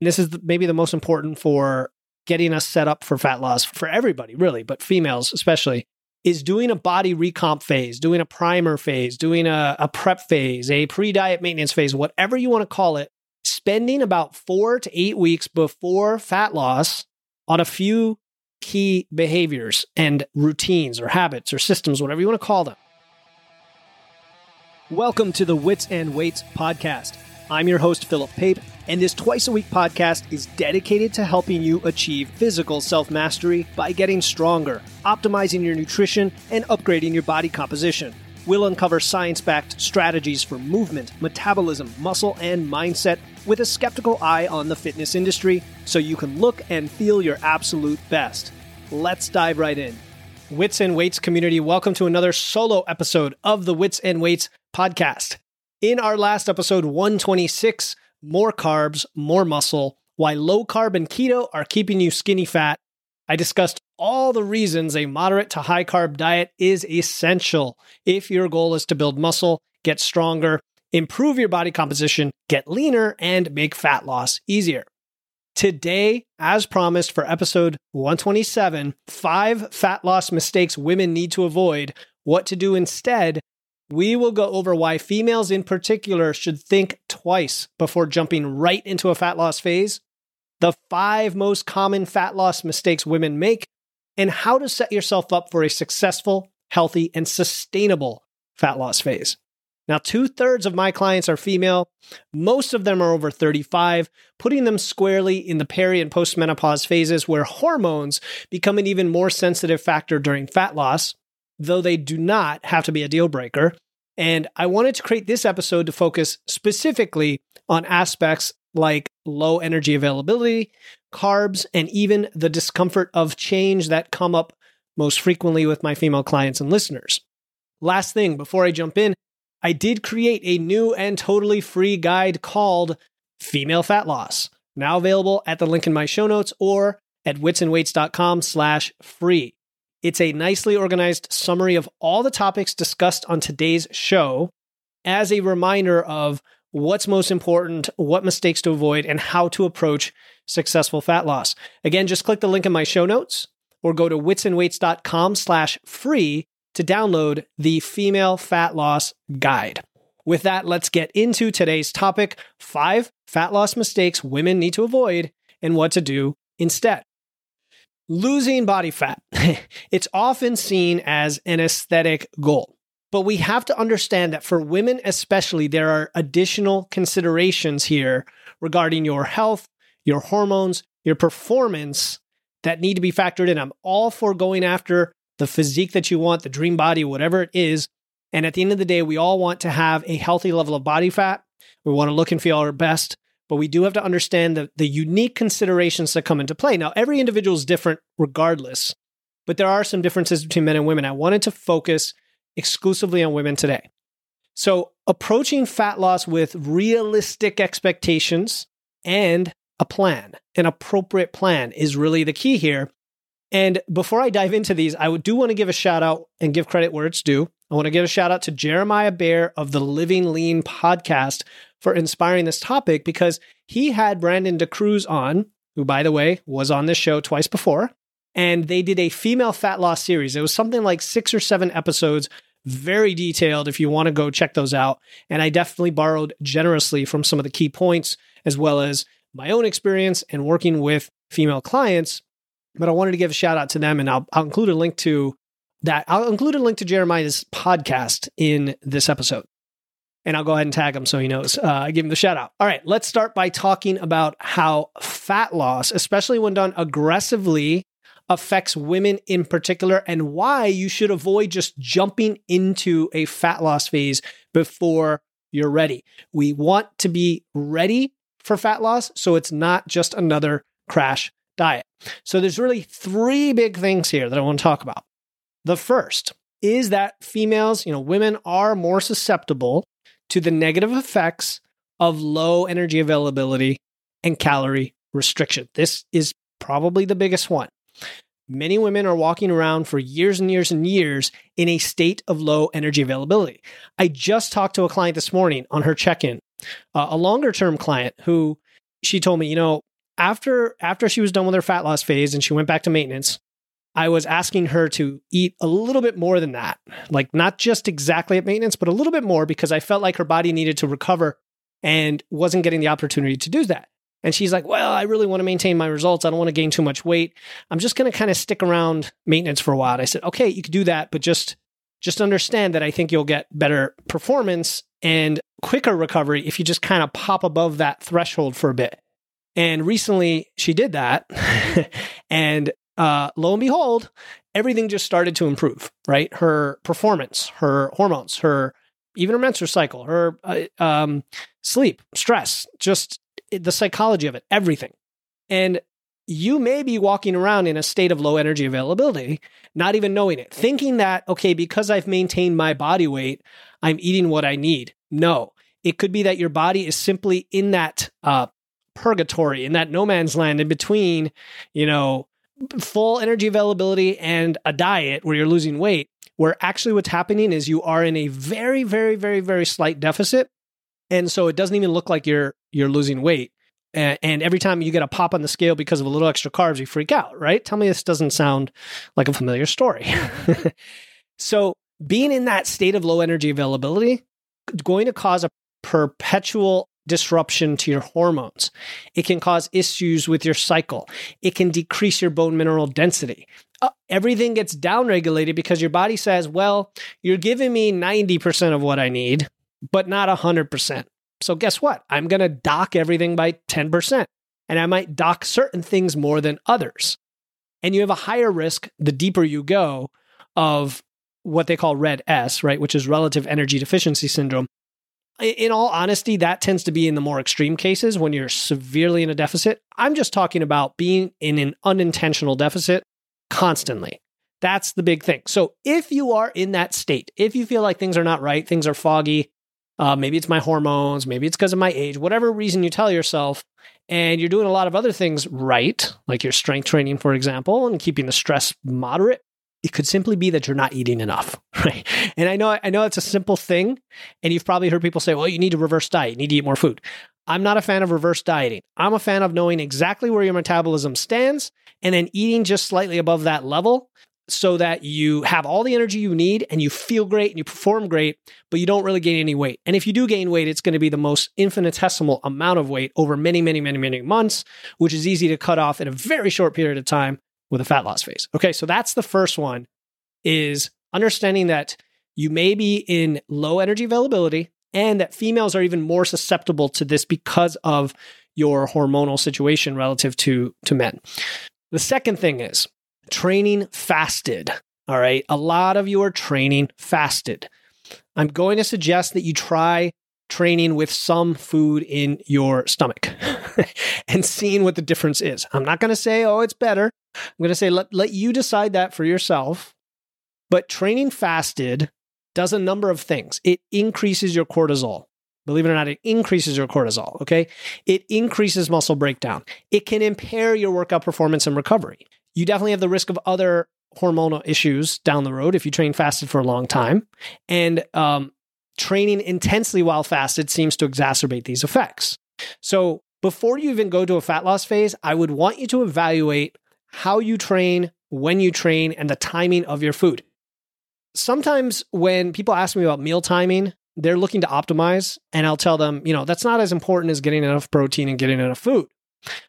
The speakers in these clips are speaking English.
this is maybe the most important for getting us set up for fat loss for everybody, really, but females especially, is doing a body recomp phase, doing a primer phase, doing a, a prep phase, a pre diet maintenance phase, whatever you want to call it, spending about four to eight weeks before fat loss on a few key behaviors and routines or habits or systems, whatever you want to call them. Welcome to the Wits and Weights podcast. I'm your host, Philip Pape, and this twice a week podcast is dedicated to helping you achieve physical self mastery by getting stronger, optimizing your nutrition, and upgrading your body composition. We'll uncover science backed strategies for movement, metabolism, muscle, and mindset with a skeptical eye on the fitness industry so you can look and feel your absolute best. Let's dive right in. Wits and Weights community, welcome to another solo episode of the Wits and Weights podcast. In our last episode 126, more carbs, more muscle, why low carb and keto are keeping you skinny fat, I discussed all the reasons a moderate to high carb diet is essential if your goal is to build muscle, get stronger, improve your body composition, get leaner, and make fat loss easier. Today, as promised for episode 127, five fat loss mistakes women need to avoid, what to do instead, we will go over why females in particular should think twice before jumping right into a fat loss phase, the five most common fat loss mistakes women make, and how to set yourself up for a successful, healthy, and sustainable fat loss phase. Now, two thirds of my clients are female. Most of them are over 35, putting them squarely in the peri and postmenopause phases where hormones become an even more sensitive factor during fat loss though they do not have to be a deal breaker. And I wanted to create this episode to focus specifically on aspects like low energy availability, carbs, and even the discomfort of change that come up most frequently with my female clients and listeners. Last thing before I jump in, I did create a new and totally free guide called Female Fat Loss, now available at the link in my show notes or at witsandweights.com slash free. It's a nicely organized summary of all the topics discussed on today's show as a reminder of what's most important, what mistakes to avoid, and how to approach successful fat loss. Again, just click the link in my show notes or go to witsandweights.com slash free to download the female fat loss guide. With that, let's get into today's topic five fat loss mistakes women need to avoid and what to do instead. Losing body fat. it's often seen as an aesthetic goal. But we have to understand that for women, especially, there are additional considerations here regarding your health, your hormones, your performance that need to be factored in. I'm all for going after the physique that you want, the dream body, whatever it is. And at the end of the day, we all want to have a healthy level of body fat. We want to look and feel our best but we do have to understand the, the unique considerations that come into play. Now, every individual is different regardless, but there are some differences between men and women. I wanted to focus exclusively on women today. So, approaching fat loss with realistic expectations and a plan, an appropriate plan, is really the key here. And before I dive into these, I do want to give a shout out and give credit where it's due. I want to give a shout out to Jeremiah Bear of the Living Lean podcast for inspiring this topic because he had Brandon DeCruz on, who, by the way, was on this show twice before. And they did a female fat loss series. It was something like six or seven episodes, very detailed if you want to go check those out. And I definitely borrowed generously from some of the key points, as well as my own experience and working with female clients. But I wanted to give a shout out to them, and I'll, I'll include a link to that. I'll include a link to Jeremiah's podcast in this episode and I'll go ahead and tag him so he knows. Uh, give him the shout out. All right, let's start by talking about how fat loss, especially when done aggressively, affects women in particular and why you should avoid just jumping into a fat loss phase before you're ready. We want to be ready for fat loss so it's not just another crash diet. So there's really three big things here that I want to talk about. The first is that females, you know, women are more susceptible to the negative effects of low energy availability and calorie restriction. This is probably the biggest one. Many women are walking around for years and years and years in a state of low energy availability. I just talked to a client this morning on her check in, uh, a longer term client who she told me, you know, after after she was done with her fat loss phase and she went back to maintenance, I was asking her to eat a little bit more than that. Like not just exactly at maintenance, but a little bit more because I felt like her body needed to recover and wasn't getting the opportunity to do that. And she's like, Well, I really want to maintain my results. I don't want to gain too much weight. I'm just going to kind of stick around maintenance for a while. And I said, Okay, you could do that, but just just understand that I think you'll get better performance and quicker recovery if you just kind of pop above that threshold for a bit. And recently she did that. and uh, lo and behold, everything just started to improve, right? Her performance, her hormones, her even her menstrual cycle, her uh, um, sleep, stress, just the psychology of it, everything. And you may be walking around in a state of low energy availability, not even knowing it, thinking that, okay, because I've maintained my body weight, I'm eating what I need. No, it could be that your body is simply in that uh, purgatory, in that no man's land in between, you know, full energy availability and a diet where you're losing weight, where actually what's happening is you are in a very, very, very, very slight deficit. And so it doesn't even look like you're you're losing weight and every time you get a pop on the scale because of a little extra carbs, you freak out, right? Tell me this doesn't sound like a familiar story. so, being in that state of low energy availability going to cause a perpetual disruption to your hormones. It can cause issues with your cycle. It can decrease your bone mineral density. Uh, everything gets downregulated because your body says, well, you're giving me 90% of what I need, but not 100%. So guess what? I'm going to dock everything by 10%. And I might dock certain things more than others. And you have a higher risk the deeper you go of what they call red S, right? Which is relative energy deficiency syndrome. In all honesty, that tends to be in the more extreme cases when you're severely in a deficit. I'm just talking about being in an unintentional deficit constantly. That's the big thing. So if you are in that state, if you feel like things are not right, things are foggy, uh, maybe it's my hormones. Maybe it's because of my age. Whatever reason you tell yourself, and you're doing a lot of other things right, like your strength training, for example, and keeping the stress moderate. It could simply be that you're not eating enough, right? And I know I know it's a simple thing, and you've probably heard people say, "Well, you need to reverse diet. You need to eat more food." I'm not a fan of reverse dieting. I'm a fan of knowing exactly where your metabolism stands and then eating just slightly above that level so that you have all the energy you need and you feel great and you perform great, but you don't really gain any weight. And if you do gain weight, it's going to be the most infinitesimal amount of weight over many, many, many, many months, which is easy to cut off in a very short period of time with a fat loss phase. Okay, so that's the first one is understanding that you may be in low energy availability and that females are even more susceptible to this because of your hormonal situation relative to to men. The second thing is training fasted. All right. A lot of you are training fasted. I'm going to suggest that you try training with some food in your stomach and seeing what the difference is. I'm not going to say, oh, it's better. I'm going to say, let, let you decide that for yourself. But training fasted does a number of things. It increases your cortisol. Believe it or not, it increases your cortisol. Okay. It increases muscle breakdown. It can impair your workout performance and recovery you definitely have the risk of other hormonal issues down the road if you train fasted for a long time. And um, training intensely while fasted seems to exacerbate these effects. So, before you even go to a fat loss phase, I would want you to evaluate how you train, when you train, and the timing of your food. Sometimes when people ask me about meal timing, they're looking to optimize, and I'll tell them, you know, that's not as important as getting enough protein and getting enough food.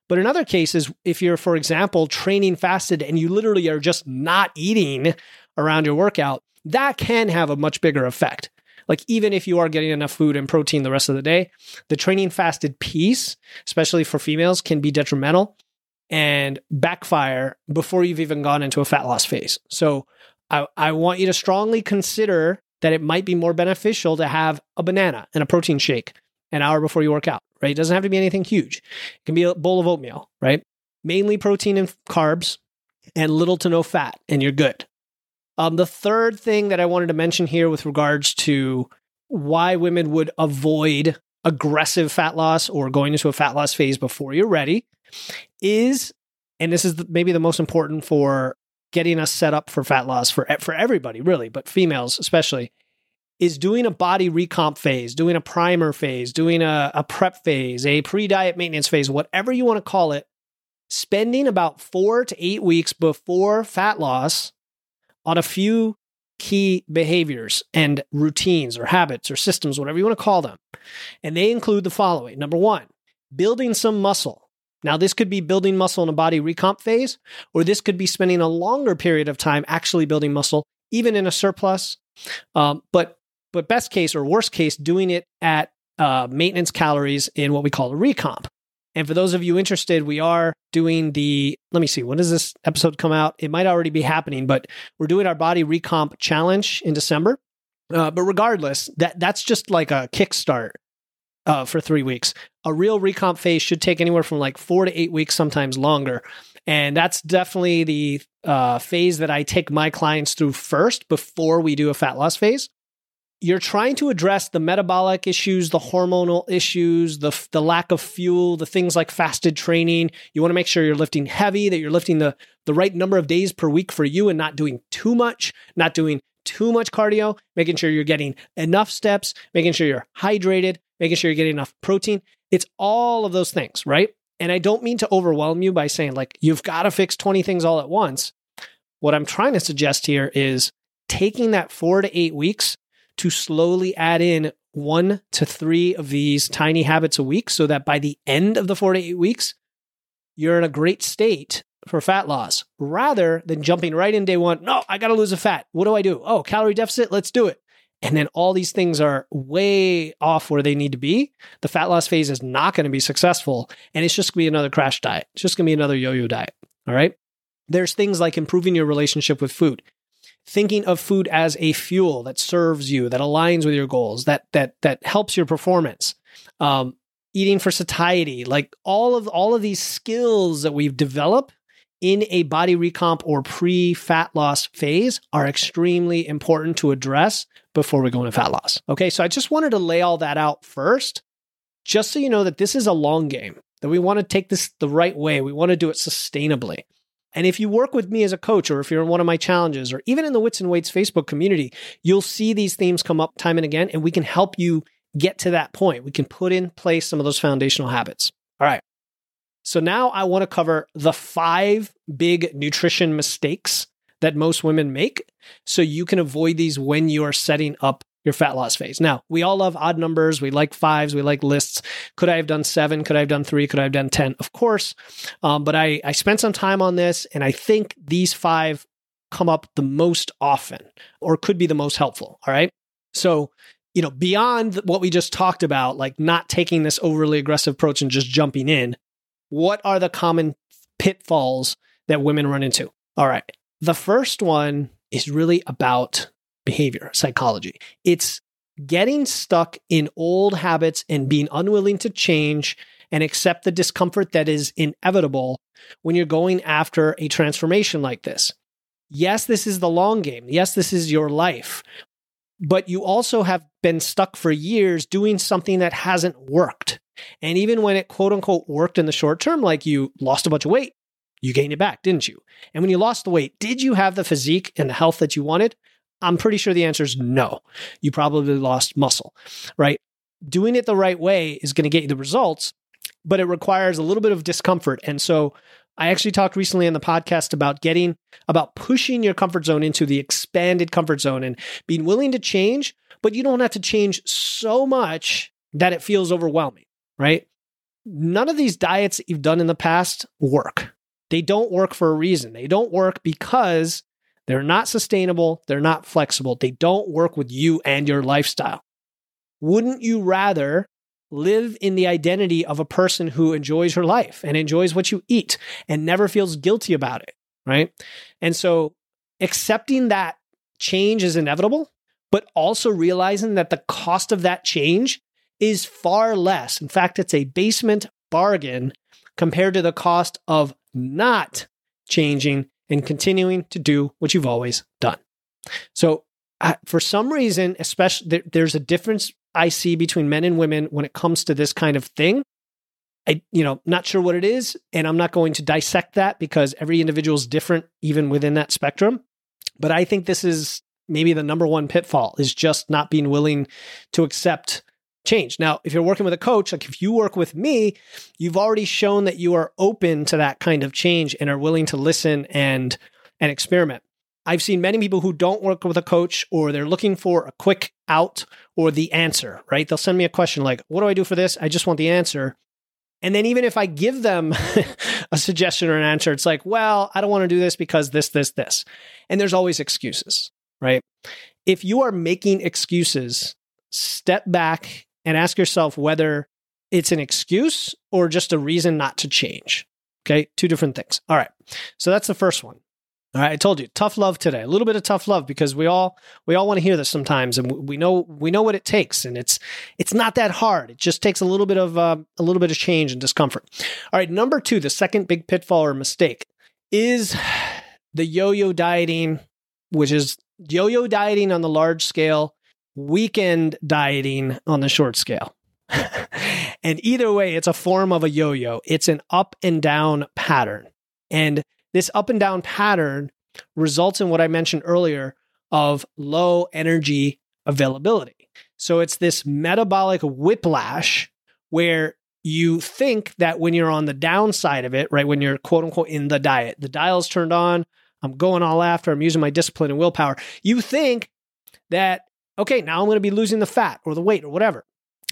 But in other cases, if you're, for example, training fasted and you literally are just not eating around your workout, that can have a much bigger effect. Like, even if you are getting enough food and protein the rest of the day, the training fasted piece, especially for females, can be detrimental and backfire before you've even gone into a fat loss phase. So, I, I want you to strongly consider that it might be more beneficial to have a banana and a protein shake an hour before you work out right? It doesn't have to be anything huge. It can be a bowl of oatmeal, right? Mainly protein and carbs and little to no fat, and you're good. Um, the third thing that I wanted to mention here with regards to why women would avoid aggressive fat loss or going into a fat loss phase before you're ready is, and this is maybe the most important for getting us set up for fat loss for for everybody really, but females especially, is doing a body recomp phase, doing a primer phase, doing a, a prep phase, a pre diet maintenance phase, whatever you want to call it, spending about four to eight weeks before fat loss on a few key behaviors and routines or habits or systems, whatever you want to call them. And they include the following number one, building some muscle. Now, this could be building muscle in a body recomp phase, or this could be spending a longer period of time actually building muscle, even in a surplus. Um, but but best case or worst case, doing it at uh, maintenance calories in what we call a recomp. And for those of you interested, we are doing the, let me see, when does this episode come out? It might already be happening, but we're doing our body recomp challenge in December. Uh, but regardless, that that's just like a kickstart uh, for three weeks. A real recomp phase should take anywhere from like four to eight weeks, sometimes longer. And that's definitely the uh, phase that I take my clients through first before we do a fat loss phase you're trying to address the metabolic issues, the hormonal issues, the the lack of fuel, the things like fasted training. You want to make sure you're lifting heavy, that you're lifting the the right number of days per week for you and not doing too much, not doing too much cardio, making sure you're getting enough steps, making sure you're hydrated, making sure you're getting enough protein. It's all of those things, right? And I don't mean to overwhelm you by saying like you've got to fix 20 things all at once. What I'm trying to suggest here is taking that 4 to 8 weeks to slowly add in one to three of these tiny habits a week so that by the end of the four to eight weeks, you're in a great state for fat loss rather than jumping right in day one. No, I got to lose a fat. What do I do? Oh, calorie deficit. Let's do it. And then all these things are way off where they need to be. The fat loss phase is not going to be successful. And it's just going to be another crash diet. It's just going to be another yo yo diet. All right. There's things like improving your relationship with food thinking of food as a fuel that serves you, that aligns with your goals, that that that helps your performance. Um, eating for satiety, like all of all of these skills that we've developed in a body recomp or pre-fat loss phase are extremely important to address before we go into fat loss. Okay, so I just wanted to lay all that out first, just so you know that this is a long game, that we want to take this the right way. We want to do it sustainably. And if you work with me as a coach, or if you're in one of my challenges, or even in the Wits and Weights Facebook community, you'll see these themes come up time and again, and we can help you get to that point. We can put in place some of those foundational habits. All right. So now I want to cover the five big nutrition mistakes that most women make so you can avoid these when you are setting up your fat loss phase. Now, we all love odd numbers. We like fives. We like lists. Could I have done seven? Could I have done three? Could I have done 10? Of course. Um, but I, I spent some time on this and I think these five come up the most often or could be the most helpful. All right. So, you know, beyond what we just talked about, like not taking this overly aggressive approach and just jumping in, what are the common pitfalls that women run into? All right. The first one is really about behavior, psychology. It's getting stuck in old habits and being unwilling to change and accept the discomfort that is inevitable when you're going after a transformation like this. Yes, this is the long game. Yes, this is your life. But you also have been stuck for years doing something that hasn't worked. And even when it quote unquote worked in the short term, like you lost a bunch of weight, you gained it back, didn't you? And when you lost the weight, did you have the physique and the health that you wanted? I'm pretty sure the answer is no. You probably lost muscle, right? Doing it the right way is going to get you the results, but it requires a little bit of discomfort. And so I actually talked recently on the podcast about getting, about pushing your comfort zone into the expanded comfort zone and being willing to change, but you don't have to change so much that it feels overwhelming, right? None of these diets that you've done in the past work. They don't work for a reason. They don't work because they're not sustainable. They're not flexible. They don't work with you and your lifestyle. Wouldn't you rather live in the identity of a person who enjoys her life and enjoys what you eat and never feels guilty about it? Right. And so accepting that change is inevitable, but also realizing that the cost of that change is far less. In fact, it's a basement bargain compared to the cost of not changing and continuing to do what you've always done. So, for some reason, especially there, there's a difference I see between men and women when it comes to this kind of thing. I, you know, not sure what it is, and I'm not going to dissect that because every individual is different, even within that spectrum. But I think this is maybe the number one pitfall is just not being willing to accept change. Now, if you're working with a coach, like if you work with me, you've already shown that you are open to that kind of change and are willing to listen and and experiment. I've seen many people who don't work with a coach or they're looking for a quick out or the answer, right? They'll send me a question like, "What do I do for this?" I just want the answer. And then even if I give them a suggestion or an answer, it's like, "Well, I don't want to do this because this this this." And there's always excuses, right? If you are making excuses, step back and ask yourself whether it's an excuse or just a reason not to change. Okay, two different things. All right. So that's the first one. All right, I told you, tough love today. A little bit of tough love because we all we all want to hear this sometimes, and we know we know what it takes, and it's it's not that hard. It just takes a little bit of uh, a little bit of change and discomfort. All right, number two, the second big pitfall or mistake is the yo-yo dieting, which is yo-yo dieting on the large scale weekend dieting on the short scale. and either way, it's a form of a yo yo. It's an up and down pattern. And this up and down pattern results in what I mentioned earlier of low energy availability. So it's this metabolic whiplash where you think that when you're on the downside of it, right, when you're quote unquote in the diet, the dial's turned on, I'm going all after, I'm using my discipline and willpower. You think that okay, now I'm going to be losing the fat or the weight or whatever.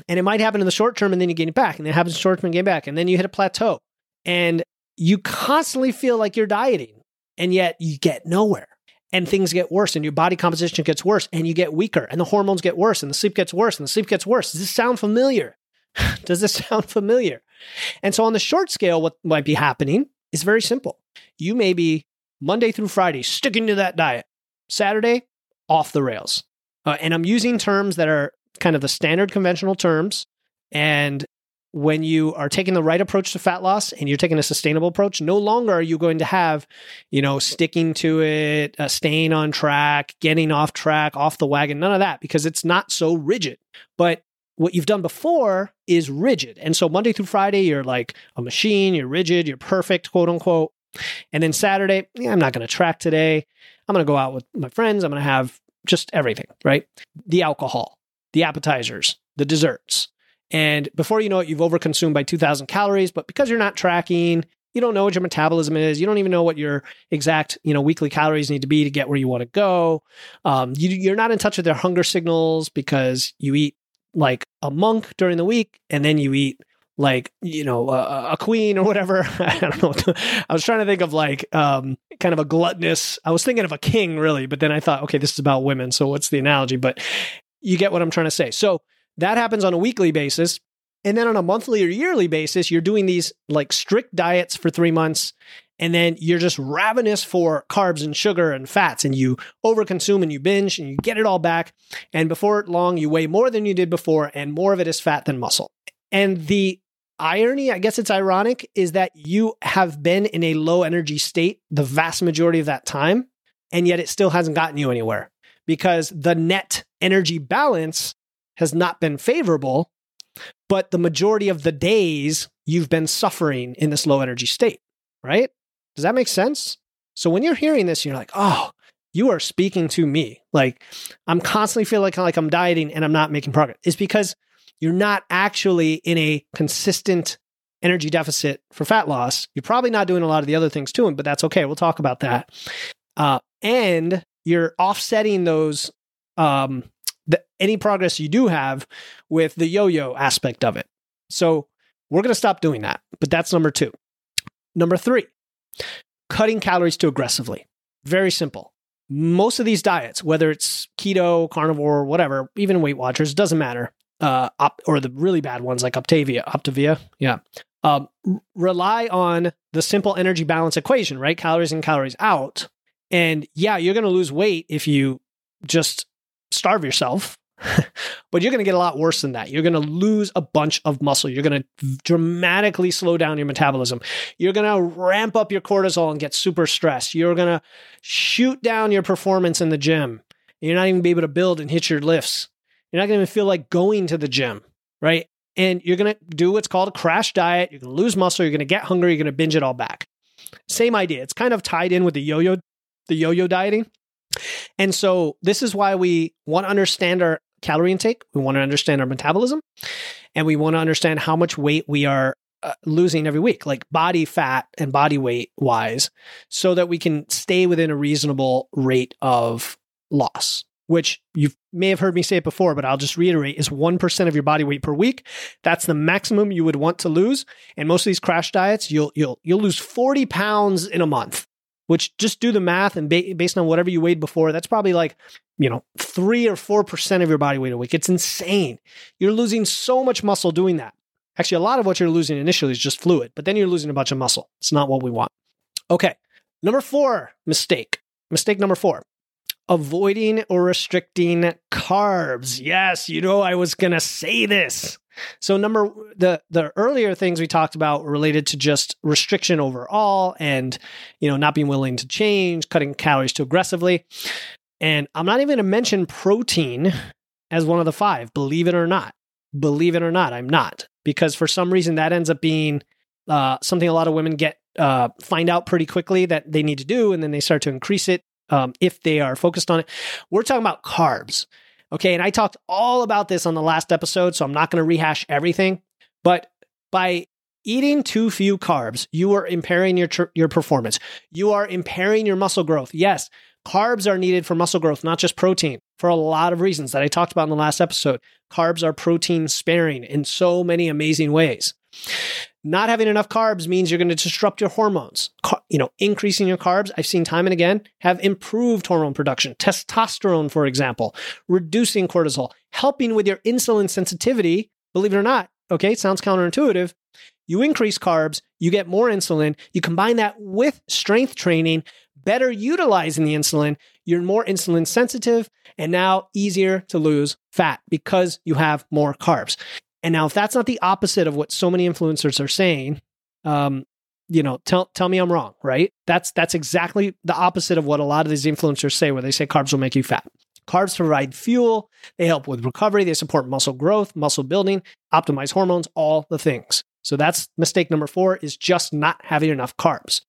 And it might happen in the short term and then you gain it back. And then it happens in the short term and gain back. And then you hit a plateau. And you constantly feel like you're dieting and yet you get nowhere. And things get worse and your body composition gets worse and you get weaker and the hormones get worse and the sleep gets worse and the sleep gets worse. Does this sound familiar? Does this sound familiar? And so on the short scale, what might be happening is very simple. You may be Monday through Friday sticking to that diet. Saturday, off the rails. Uh, and I'm using terms that are kind of the standard conventional terms. And when you are taking the right approach to fat loss and you're taking a sustainable approach, no longer are you going to have, you know, sticking to it, uh, staying on track, getting off track, off the wagon, none of that, because it's not so rigid. But what you've done before is rigid. And so Monday through Friday, you're like a machine, you're rigid, you're perfect, quote unquote. And then Saturday, yeah, I'm not going to track today. I'm going to go out with my friends. I'm going to have just everything, right? The alcohol, the appetizers, the desserts. And before you know it, you've overconsumed by 2000 calories. But because you're not tracking, you don't know what your metabolism is. You don't even know what your exact, you know, weekly calories need to be to get where you want to go. Um, you, you're not in touch with their hunger signals because you eat like a monk during the week and then you eat like you know a, a queen or whatever i don't know i was trying to think of like um, kind of a gluttonous i was thinking of a king really but then i thought okay this is about women so what's the analogy but you get what i'm trying to say so that happens on a weekly basis. And then on a monthly or yearly basis you're doing these like strict diets for three months and then you're just ravenous for carbs and sugar and fats and you overconsume and you binge and you get it all back. And before long you weigh more than you did before and more of it is fat than muscle. And the irony, I guess it's ironic, is that you have been in a low energy state the vast majority of that time, and yet it still hasn't gotten you anywhere. Because the net energy balance has not been favorable. But the majority of the days you've been suffering in this low energy state, right? Does that make sense? So when you're hearing this, you're like, oh, you are speaking to me. Like I'm constantly feeling like, like I'm dieting and I'm not making progress. It's because you're not actually in a consistent energy deficit for fat loss. You're probably not doing a lot of the other things too, but that's okay. We'll talk about that. Uh, and you're offsetting those um, the, any progress you do have with the yo-yo aspect of it. So we're going to stop doing that. But that's number two. Number three, cutting calories too aggressively. Very simple. Most of these diets, whether it's keto, carnivore, whatever, even Weight Watchers, doesn't matter uh, op, or the really bad ones like Optavia, Optavia, yeah, um, rely on the simple energy balance equation, right? Calories in, calories out. And yeah, you're going to lose weight if you just starve yourself, but you're going to get a lot worse than that. You're going to lose a bunch of muscle. You're going to dramatically slow down your metabolism. You're going to ramp up your cortisol and get super stressed. You're going to shoot down your performance in the gym. You're not even be able to build and hit your lifts. You're not going to feel like going to the gym, right? And you're going to do what's called a crash diet. You're going to lose muscle. You're going to get hungry. You're going to binge it all back. Same idea. It's kind of tied in with the yo-yo, the yo-yo dieting. And so this is why we want to understand our calorie intake, we want to understand our metabolism, and we want to understand how much weight we are uh, losing every week, like body fat and body weight wise, so that we can stay within a reasonable rate of loss, which you may have heard me say it before, but I'll just reiterate is 1% of your body weight per week. That's the maximum you would want to lose. And most of these crash diets, you'll, you'll, you'll lose 40 pounds in a month, which just do the math and ba- based on whatever you weighed before, that's probably like, you know, three or 4% of your body weight a week. It's insane. You're losing so much muscle doing that. Actually, a lot of what you're losing initially is just fluid, but then you're losing a bunch of muscle. It's not what we want. Okay. Number four mistake. Mistake number four avoiding or restricting carbs. Yes, you know, I was going to say this. So number the the earlier things we talked about related to just restriction overall and you know not being willing to change, cutting calories too aggressively. And I'm not even going to mention protein as one of the five, believe it or not. Believe it or not, I'm not because for some reason that ends up being uh, something a lot of women get uh, find out pretty quickly that they need to do, and then they start to increase it um, if they are focused on it. We're talking about carbs, okay? And I talked all about this on the last episode, so I'm not going to rehash everything. But by eating too few carbs, you are impairing your tr- your performance. You are impairing your muscle growth. Yes, carbs are needed for muscle growth, not just protein for a lot of reasons that I talked about in the last episode. Carbs are protein sparing in so many amazing ways. Not having enough carbs means you're going to disrupt your hormones. Car- you know, increasing your carbs, I've seen time and again, have improved hormone production. Testosterone, for example, reducing cortisol, helping with your insulin sensitivity. Believe it or not, okay, sounds counterintuitive. You increase carbs, you get more insulin, you combine that with strength training, better utilizing the insulin, you're more insulin sensitive and now easier to lose fat because you have more carbs. And now, if that's not the opposite of what so many influencers are saying, um, you know, tell tell me I'm wrong, right? That's that's exactly the opposite of what a lot of these influencers say, where they say carbs will make you fat. Carbs provide fuel, they help with recovery, they support muscle growth, muscle building, optimize hormones, all the things. So that's mistake number four is just not having enough carbs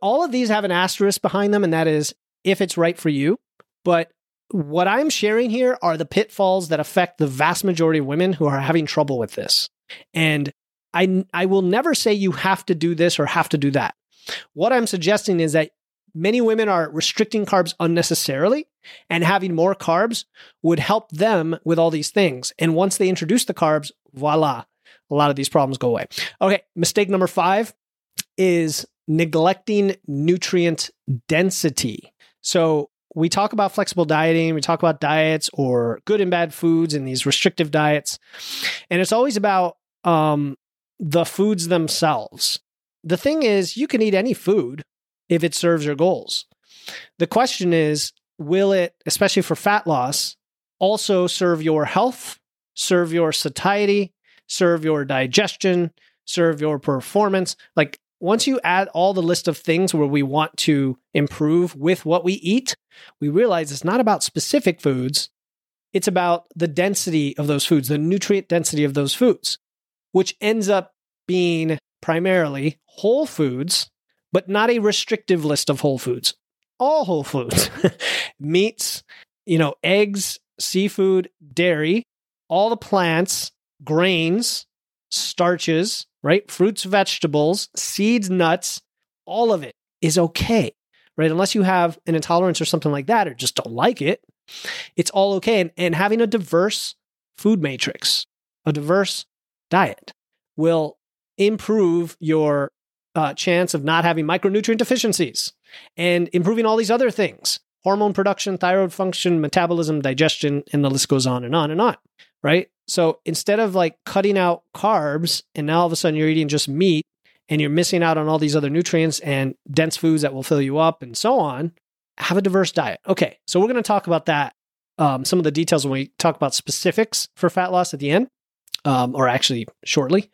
all of these have an asterisk behind them, and that is if it's right for you. But what I'm sharing here are the pitfalls that affect the vast majority of women who are having trouble with this. And I, I will never say you have to do this or have to do that. What I'm suggesting is that many women are restricting carbs unnecessarily, and having more carbs would help them with all these things. And once they introduce the carbs, voila, a lot of these problems go away. Okay, mistake number five is neglecting nutrient density. So we talk about flexible dieting, we talk about diets or good and bad foods and these restrictive diets. And it's always about um, the foods themselves. The thing is, you can eat any food if it serves your goals. The question is, will it, especially for fat loss, also serve your health, serve your satiety, serve your digestion, serve your performance? Like, once you add all the list of things where we want to improve with what we eat, we realize it's not about specific foods. It's about the density of those foods, the nutrient density of those foods, which ends up being primarily whole foods, but not a restrictive list of whole foods. All whole foods, meats, you know, eggs, seafood, dairy, all the plants, grains, starches, right? Fruits, vegetables, seeds, nuts, all of it is okay, right? Unless you have an intolerance or something like that, or just don't like it, it's all okay. And, and having a diverse food matrix, a diverse diet will improve your uh, chance of not having micronutrient deficiencies and improving all these other things hormone production, thyroid function, metabolism, digestion, and the list goes on and on and on, right? So instead of like cutting out carbs and now all of a sudden you're eating just meat and you're missing out on all these other nutrients and dense foods that will fill you up and so on, have a diverse diet. Okay, so we're going to talk about that, um, some of the details when we talk about specifics for fat loss at the end. Um, or actually shortly.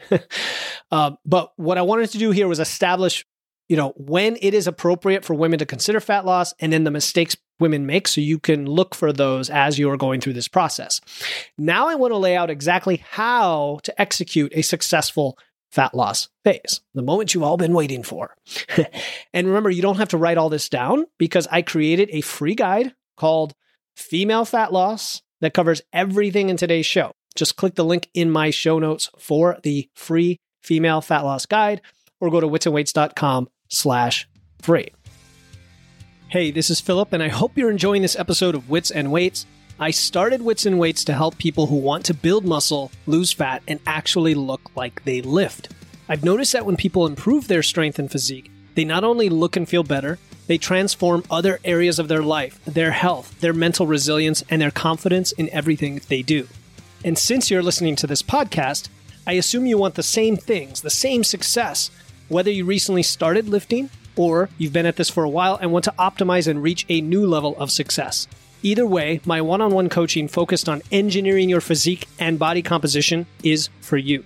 um, but what I wanted to do here was establish you know, when it is appropriate for women to consider fat loss and then the mistakes women make so you can look for those as you are going through this process. Now I want to lay out exactly how to execute a successful fat loss phase, the moment you've all been waiting for. and remember, you don't have to write all this down because I created a free guide called Female Fat Loss that covers everything in today's show. Just click the link in my show notes for the free female fat loss guide or go to witsandweights.com slash free. Hey, this is Philip, and I hope you're enjoying this episode of Wits and Weights. I started Wits and Weights to help people who want to build muscle, lose fat, and actually look like they lift. I've noticed that when people improve their strength and physique, they not only look and feel better, they transform other areas of their life, their health, their mental resilience, and their confidence in everything they do. And since you're listening to this podcast, I assume you want the same things, the same success, whether you recently started lifting or you've been at this for a while and want to optimize and reach a new level of success. Either way, my one on one coaching focused on engineering your physique and body composition is for you.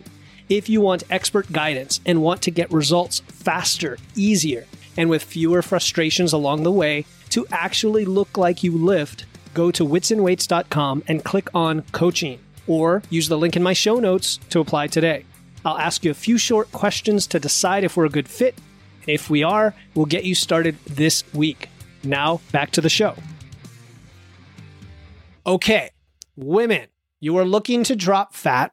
If you want expert guidance and want to get results faster, easier, and with fewer frustrations along the way to actually look like you lift, go to witsandweights.com and click on coaching or use the link in my show notes to apply today. I'll ask you a few short questions to decide if we're a good fit. If we are, we'll get you started this week. Now, back to the show. Okay, women, you are looking to drop fat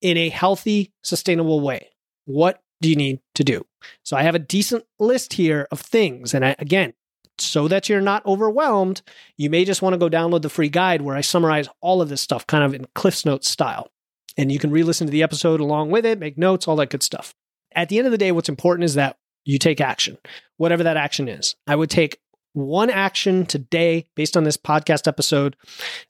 in a healthy, sustainable way. What do you need to do? So I have a decent list here of things. And I, again, so that you're not overwhelmed, you may just want to go download the free guide where I summarize all of this stuff kind of in Cliff's Notes style. And you can re listen to the episode along with it, make notes, all that good stuff. At the end of the day, what's important is that you take action, whatever that action is. I would take one action today based on this podcast episode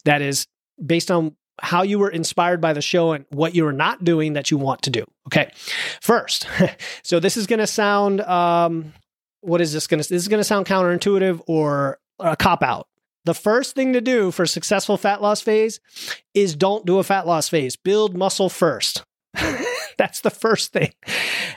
that is based on how you were inspired by the show and what you are not doing that you want to do. Okay. First, so this is going to sound um, what is this going to this is going to sound counterintuitive or a cop out. The first thing to do for successful fat loss phase is don't do a fat loss phase. Build muscle first. That's the first thing.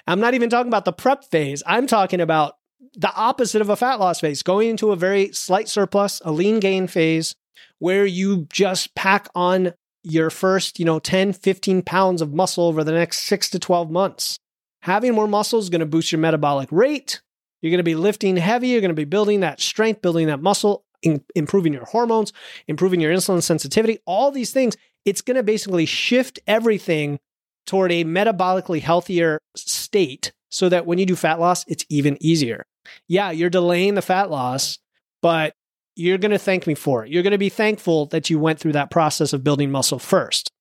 I'm not even talking about the prep phase. I'm talking about the opposite of a fat loss phase going into a very slight surplus a lean gain phase where you just pack on your first you know 10 15 pounds of muscle over the next 6 to 12 months having more muscle is going to boost your metabolic rate you're going to be lifting heavy. You're going to be building that strength, building that muscle, in, improving your hormones, improving your insulin sensitivity, all these things. It's going to basically shift everything toward a metabolically healthier state so that when you do fat loss, it's even easier. Yeah, you're delaying the fat loss, but you're going to thank me for it. You're going to be thankful that you went through that process of building muscle first.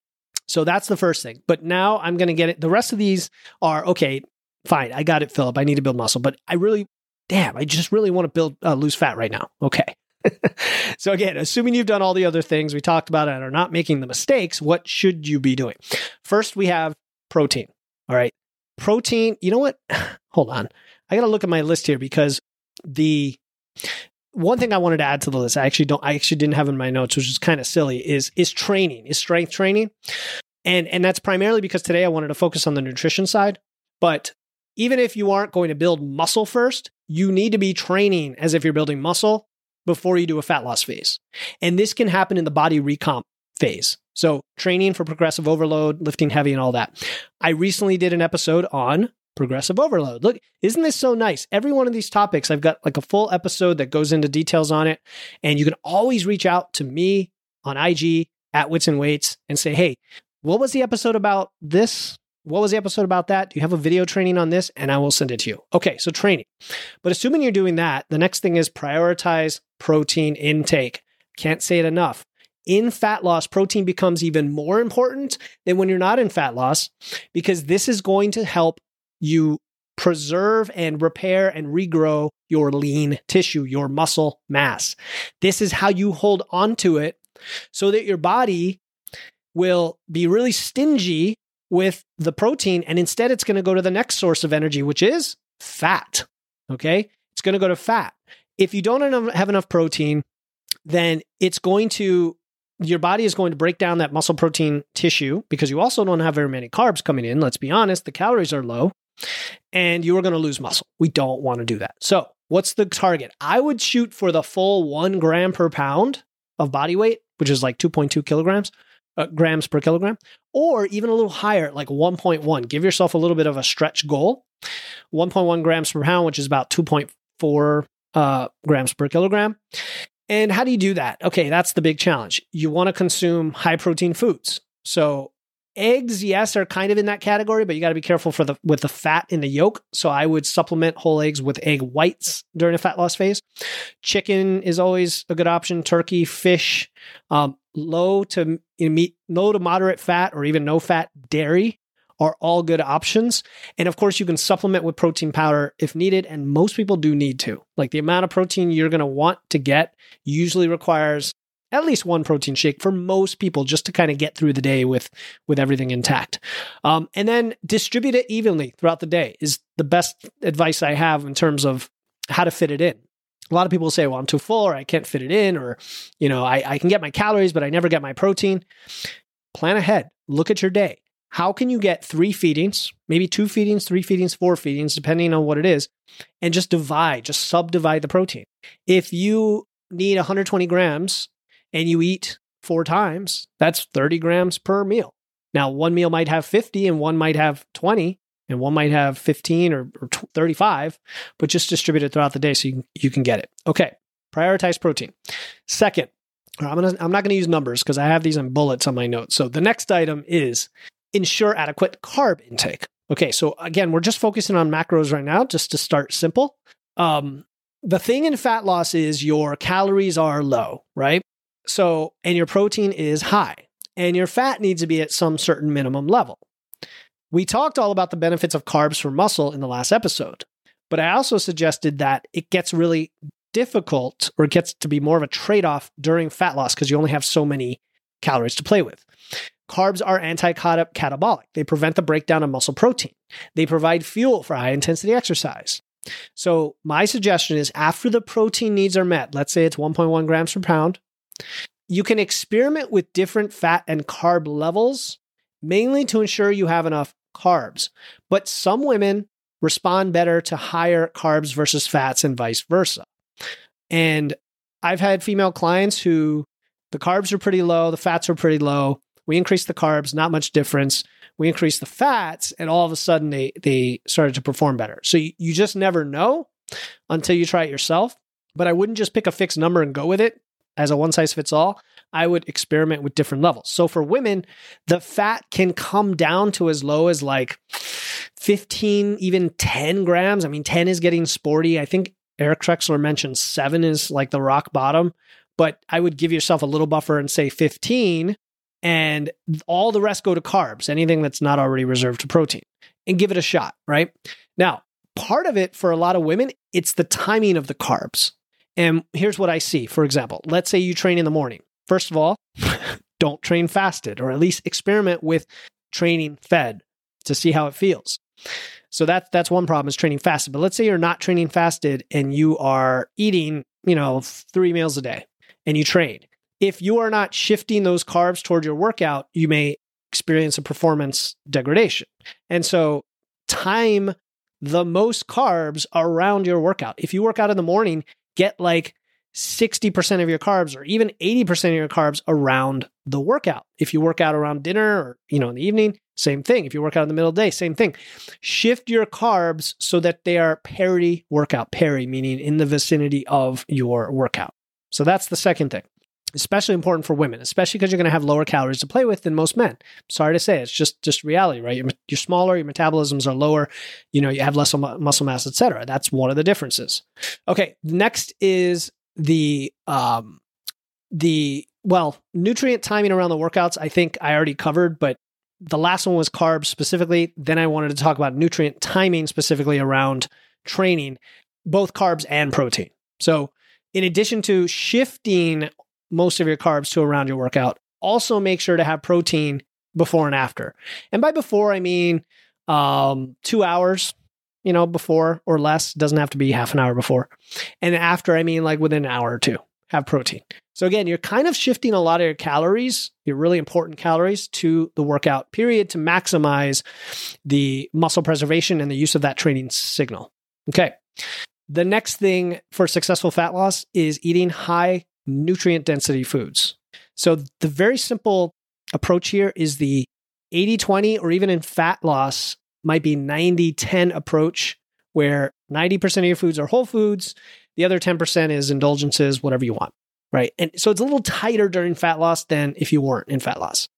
So that's the first thing. But now I'm going to get it. The rest of these are okay, fine. I got it, Philip. I need to build muscle, but I really damn, I just really want to build uh, lose fat right now. Okay. so again, assuming you've done all the other things we talked about and are not making the mistakes, what should you be doing? First, we have protein. All right. Protein, you know what? Hold on. I got to look at my list here because the one thing I wanted to add to the list, I actually don't I actually didn't have in my notes, which is kind of silly, is is training, is strength training. And and that's primarily because today I wanted to focus on the nutrition side, but even if you aren't going to build muscle first, you need to be training as if you're building muscle before you do a fat loss phase. And this can happen in the body recomp phase. So, training for progressive overload, lifting heavy, and all that. I recently did an episode on progressive overload. Look, isn't this so nice? Every one of these topics, I've got like a full episode that goes into details on it. And you can always reach out to me on IG at Wits and Weights and say, hey, what was the episode about this? What was the episode about that? Do you have a video training on this? And I will send it to you. Okay, so training. But assuming you're doing that, the next thing is prioritize protein intake. Can't say it enough. In fat loss, protein becomes even more important than when you're not in fat loss because this is going to help you preserve and repair and regrow your lean tissue, your muscle mass. This is how you hold on to it so that your body will be really stingy with the protein. And instead, it's going to go to the next source of energy, which is fat. Okay. It's going to go to fat. If you don't have enough protein, then it's going to, your body is going to break down that muscle protein tissue because you also don't have very many carbs coming in. Let's be honest, the calories are low and you are going to lose muscle. We don't want to do that. So, what's the target? I would shoot for the full one gram per pound of body weight, which is like 2.2 kilograms, uh, grams per kilogram, or even a little higher, like 1.1. Give yourself a little bit of a stretch goal 1.1 grams per pound, which is about 2.4 uh, grams per kilogram. And how do you do that? Okay, that's the big challenge. You want to consume high protein foods. So eggs, yes, are kind of in that category, but you got to be careful for the with the fat in the yolk. So I would supplement whole eggs with egg whites during a fat loss phase. Chicken is always a good option. Turkey, fish, um, low to meat, low to moderate fat, or even no fat dairy are all good options. And of course, you can supplement with protein powder if needed. And most people do need to. Like the amount of protein you're going to want to get usually requires at least one protein shake for most people just to kind of get through the day with with everything intact. Um, and then distribute it evenly throughout the day is the best advice i have in terms of how to fit it in. A lot of people say well i'm too full or i can't fit it in or you know I, I can get my calories but i never get my protein. Plan ahead. Look at your day. How can you get three feedings, maybe two feedings, three feedings, four feedings, depending on what it is, and just divide, just subdivide the protein? If you need 120 grams and you eat four times, that's 30 grams per meal. Now, one meal might have 50 and one might have 20 and one might have 15 or, or 35, but just distribute it throughout the day so you can, you can get it. Okay, prioritize protein. Second, I'm, gonna, I'm not going to use numbers because I have these in bullets on my notes. So the next item is ensure adequate carb intake. Okay, so again, we're just focusing on macros right now, just to start simple. Um, the thing in fat loss is your calories are low, right? So, and your protein is high, and your fat needs to be at some certain minimum level. We talked all about the benefits of carbs for muscle in the last episode, but I also suggested that it gets really difficult or it gets to be more of a trade off during fat loss because you only have so many calories to play with. Carbs are anti-catabolic. They prevent the breakdown of muscle protein. They provide fuel for high intensity exercise. So my suggestion is after the protein needs are met, let's say it's 1.1 grams per pound, you can experiment with different fat and carb levels, mainly to ensure you have enough carbs. But some women respond better to higher carbs versus fats and vice versa. And I've had female clients who the carbs are pretty low, the fats are pretty low, we increased the carbs, not much difference. We increased the fats, and all of a sudden they they started to perform better. So you, you just never know until you try it yourself. But I wouldn't just pick a fixed number and go with it as a one size fits all. I would experiment with different levels. So for women, the fat can come down to as low as like 15, even 10 grams. I mean, 10 is getting sporty. I think Eric Trexler mentioned seven is like the rock bottom, but I would give yourself a little buffer and say 15 and all the rest go to carbs, anything that's not already reserved to protein, and give it a shot, right? Now, part of it for a lot of women, it's the timing of the carbs. And here's what I see. For example, let's say you train in the morning. First of all, don't train fasted, or at least experiment with training fed to see how it feels. So that's that's one problem is training fasted. But let's say you're not training fasted and you are eating, you know, three meals a day and you train if you are not shifting those carbs toward your workout, you may experience a performance degradation. And so, time the most carbs around your workout. If you work out in the morning, get like 60% of your carbs or even 80% of your carbs around the workout. If you work out around dinner or, you know, in the evening, same thing. If you work out in the middle of the day, same thing. Shift your carbs so that they are parity workout, peri meaning in the vicinity of your workout. So that's the second thing especially important for women, especially because you're going to have lower calories to play with than most men. Sorry to say, it's just just reality, right? You're, you're smaller, your metabolisms are lower, you know, you have less muscle mass, etc. That's one of the differences. Okay, next is the um the well, nutrient timing around the workouts. I think I already covered, but the last one was carbs specifically. Then I wanted to talk about nutrient timing specifically around training, both carbs and protein. So, in addition to shifting most of your carbs to around your workout. Also, make sure to have protein before and after. And by before, I mean um, two hours, you know, before or less. Doesn't have to be half an hour before. And after, I mean like within an hour or two, have protein. So again, you're kind of shifting a lot of your calories, your really important calories, to the workout period to maximize the muscle preservation and the use of that training signal. Okay. The next thing for successful fat loss is eating high nutrient density foods. So the very simple approach here is the 80 20 or even in fat loss might be 90 10 approach where 90% of your foods are whole foods, the other 10% is indulgences, whatever you want, right? And so it's a little tighter during fat loss than if you weren't in fat loss.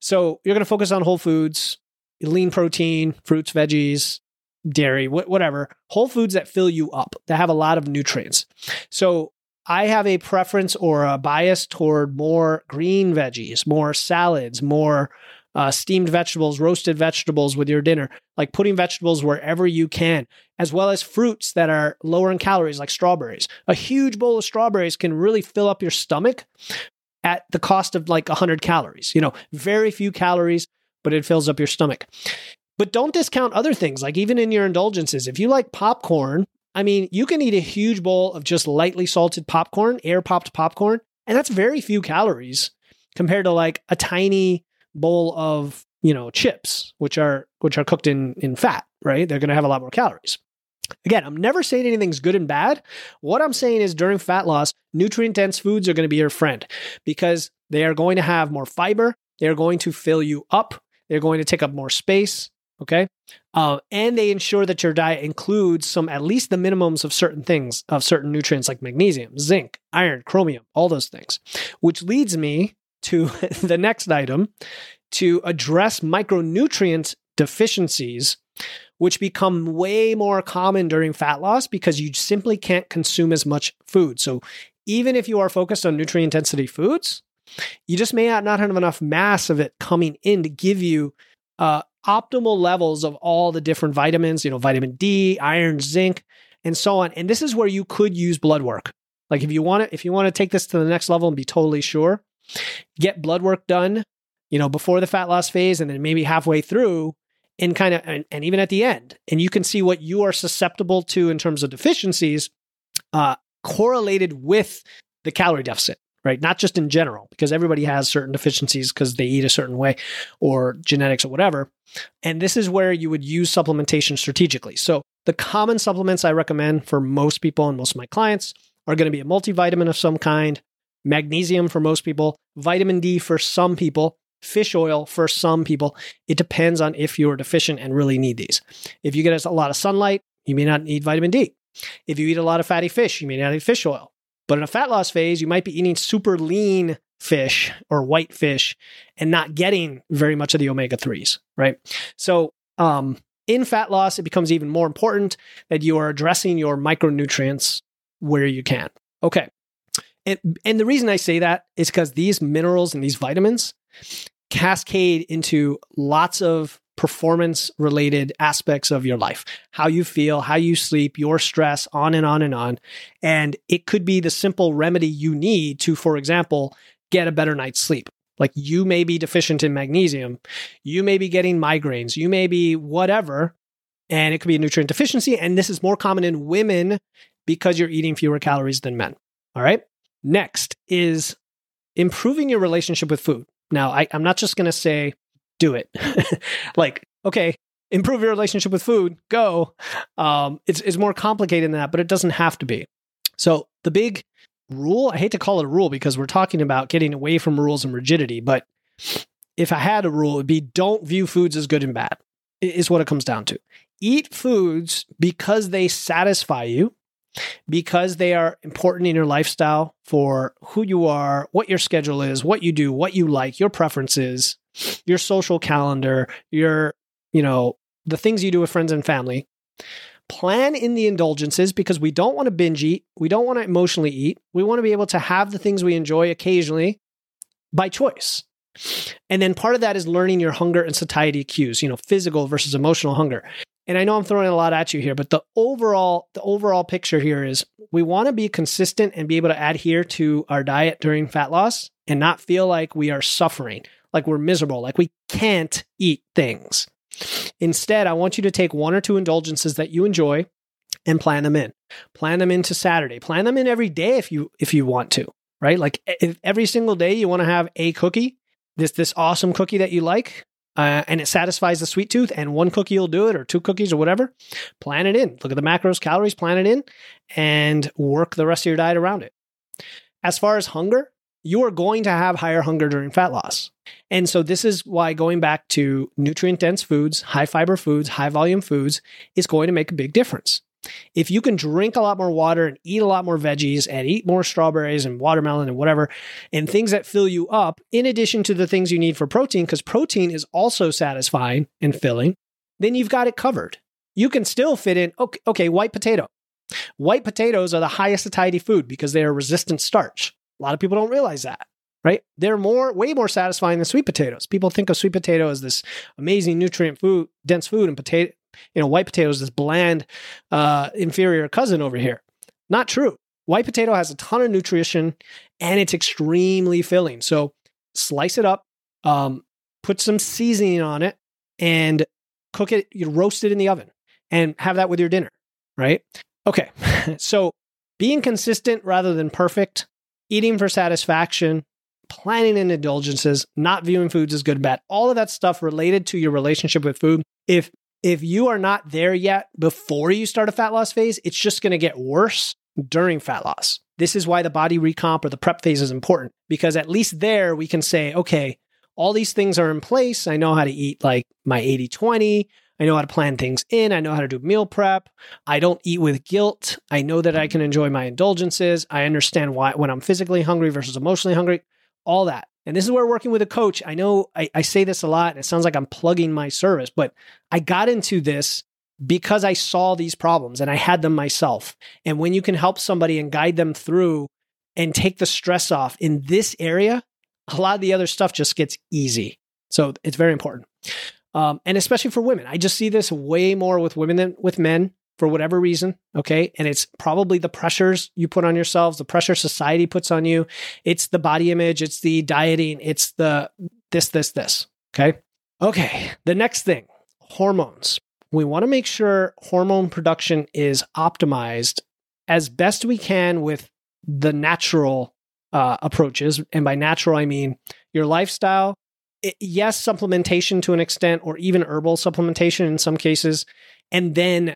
So you're going to focus on whole foods, lean protein, fruits, veggies, dairy, wh- whatever, whole foods that fill you up, that have a lot of nutrients. So I have a preference or a bias toward more green veggies, more salads, more uh, steamed vegetables, roasted vegetables with your dinner, like putting vegetables wherever you can, as well as fruits that are lower in calories, like strawberries. A huge bowl of strawberries can really fill up your stomach at the cost of like 100 calories. You know, very few calories, but it fills up your stomach. But don't discount other things, like even in your indulgences. If you like popcorn, I mean, you can eat a huge bowl of just lightly salted popcorn, air popped popcorn, and that's very few calories compared to like a tiny bowl of, you know, chips, which are which are cooked in in fat, right? They're going to have a lot more calories. Again, I'm never saying anything's good and bad. What I'm saying is during fat loss, nutrient dense foods are going to be your friend because they are going to have more fiber, they're going to fill you up, they're going to take up more space, okay? Uh, and they ensure that your diet includes some, at least the minimums of certain things, of certain nutrients like magnesium, zinc, iron, chromium, all those things. Which leads me to the next item to address micronutrient deficiencies, which become way more common during fat loss because you simply can't consume as much food. So, even if you are focused on nutrient intensity foods, you just may not have enough mass of it coming in to give you uh, optimal levels of all the different vitamins, you know, vitamin D, iron, zinc, and so on. And this is where you could use blood work. Like if you want to, if you want to take this to the next level and be totally sure, get blood work done, you know, before the fat loss phase and then maybe halfway through and kind of, and, and even at the end. And you can see what you are susceptible to in terms of deficiencies uh, correlated with the calorie deficit right? Not just in general, because everybody has certain deficiencies because they eat a certain way or genetics or whatever. And this is where you would use supplementation strategically. So, the common supplements I recommend for most people and most of my clients are going to be a multivitamin of some kind, magnesium for most people, vitamin D for some people, fish oil for some people. It depends on if you're deficient and really need these. If you get a lot of sunlight, you may not need vitamin D. If you eat a lot of fatty fish, you may not need fish oil. But in a fat loss phase, you might be eating super lean fish or white fish and not getting very much of the omega 3s, right? So, um, in fat loss, it becomes even more important that you are addressing your micronutrients where you can. Okay. And, and the reason I say that is because these minerals and these vitamins cascade into lots of performance related aspects of your life how you feel, how you sleep, your stress, on and on and on. And it could be the simple remedy you need to, for example, get a better night's sleep. Like you may be deficient in magnesium, you may be getting migraines, you may be whatever, and it could be a nutrient deficiency. And this is more common in women because you're eating fewer calories than men. All right. Next is improving your relationship with food. Now, I, am not just going to say do it. like, okay, improve your relationship with food, go. Um, it's, it's more complicated than that, but it doesn't have to be. So, the big rule, I hate to call it a rule because we're talking about getting away from rules and rigidity, but if I had a rule, it would be don't view foods as good and bad, is what it comes down to. Eat foods because they satisfy you because they are important in your lifestyle for who you are, what your schedule is, what you do, what you like, your preferences, your social calendar, your, you know, the things you do with friends and family. Plan in the indulgences because we don't want to binge eat. We don't want to emotionally eat. We want to be able to have the things we enjoy occasionally by choice. And then part of that is learning your hunger and satiety cues, you know, physical versus emotional hunger and I know I'm throwing a lot at you here, but the overall the overall picture here is we want to be consistent and be able to adhere to our diet during fat loss and not feel like we are suffering, like we're miserable, like we can't eat things. Instead, I want you to take one or two indulgences that you enjoy and plan them in. Plan them into Saturday. Plan them in every day if you if you want to, right? Like if every single day you want to have a cookie, this this awesome cookie that you like, uh, and it satisfies the sweet tooth, and one cookie will do it, or two cookies, or whatever, plan it in. Look at the macros, calories, plan it in, and work the rest of your diet around it. As far as hunger, you are going to have higher hunger during fat loss. And so this is why going back to nutrient dense foods, high fiber foods, high volume foods is going to make a big difference. If you can drink a lot more water and eat a lot more veggies and eat more strawberries and watermelon and whatever, and things that fill you up, in addition to the things you need for protein, because protein is also satisfying and filling, then you've got it covered. You can still fit in, okay, okay white potato. White potatoes are the highest satiety food because they are resistant starch. A lot of people don't realize that, right? They're more, way more satisfying than sweet potatoes. People think of sweet potato as this amazing nutrient food, dense food, and potato, you know, white potato is this bland, uh, inferior cousin over here. Not true. White potato has a ton of nutrition and it's extremely filling. So slice it up, um, put some seasoning on it, and cook it. You roast it in the oven and have that with your dinner, right? Okay, so being consistent rather than perfect, eating for satisfaction, planning and indulgences, not viewing foods as good and bad, all of that stuff related to your relationship with food. If if you are not there yet before you start a fat loss phase, it's just going to get worse during fat loss. This is why the body recomp or the prep phase is important because at least there we can say, okay, all these things are in place. I know how to eat like my 80 20. I know how to plan things in. I know how to do meal prep. I don't eat with guilt. I know that I can enjoy my indulgences. I understand why when I'm physically hungry versus emotionally hungry, all that. And this is where working with a coach, I know I, I say this a lot and it sounds like I'm plugging my service, but I got into this because I saw these problems and I had them myself. And when you can help somebody and guide them through and take the stress off in this area, a lot of the other stuff just gets easy. So it's very important um, and especially for women. I just see this way more with women than with men for whatever reason. Okay. And it's probably the pressures you put on yourselves, the pressure society puts on you. It's the body image, it's the dieting, it's the this, this, this. Okay. Okay. The next thing hormones. We want to make sure hormone production is optimized as best we can with the natural uh, approaches. And by natural, I mean your lifestyle, yes, supplementation to an extent, or even herbal supplementation in some cases, and then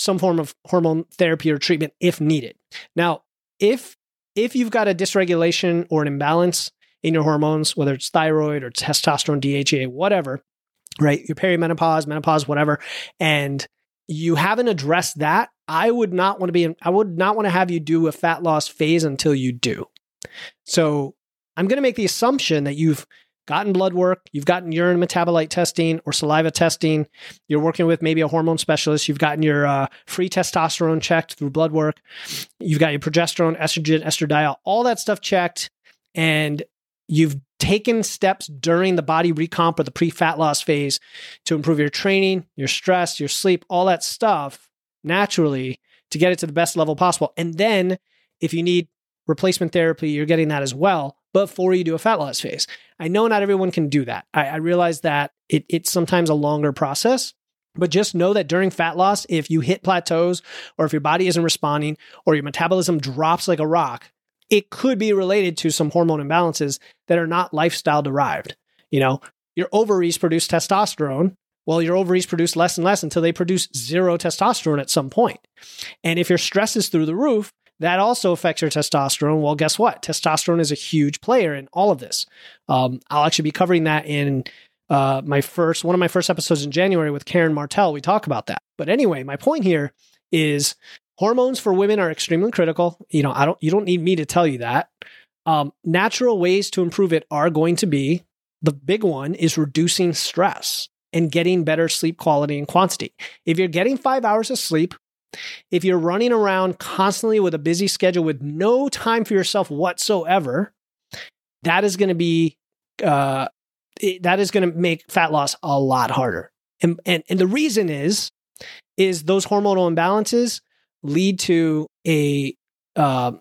some form of hormone therapy or treatment if needed. Now, if if you've got a dysregulation or an imbalance in your hormones, whether it's thyroid or testosterone, DHEA, whatever, right? Your perimenopause, menopause, whatever, and you haven't addressed that, I would not want to be I would not want to have you do a fat loss phase until you do. So I'm going to make the assumption that you've gotten blood work, you've gotten urine metabolite testing or saliva testing, you're working with maybe a hormone specialist, you've gotten your uh, free testosterone checked through blood work, you've got your progesterone, estrogen, estradiol, all that stuff checked, and you've taken steps during the body recomp or the pre fat loss phase to improve your training, your stress, your sleep, all that stuff naturally to get it to the best level possible. And then if you need replacement therapy, you're getting that as well before you do a fat loss phase. I know not everyone can do that. I, I realize that it, it's sometimes a longer process, but just know that during fat loss, if you hit plateaus or if your body isn't responding or your metabolism drops like a rock, it could be related to some hormone imbalances that are not lifestyle derived. You know, your ovaries produce testosterone. Well, your ovaries produce less and less until they produce zero testosterone at some point. And if your stress is through the roof, that also affects your testosterone. Well, guess what? Testosterone is a huge player in all of this. Um, I'll actually be covering that in uh, my first one of my first episodes in January with Karen Martel. We talk about that. But anyway, my point here is hormones for women are extremely critical. You know, I don't you don't need me to tell you that. Um, natural ways to improve it are going to be the big one is reducing stress and getting better sleep quality and quantity. If you're getting five hours of sleep, if you're running around constantly with a busy schedule with no time for yourself whatsoever, that is going to be uh, that is going to make fat loss a lot harder. And, and and the reason is is those hormonal imbalances lead to a uh,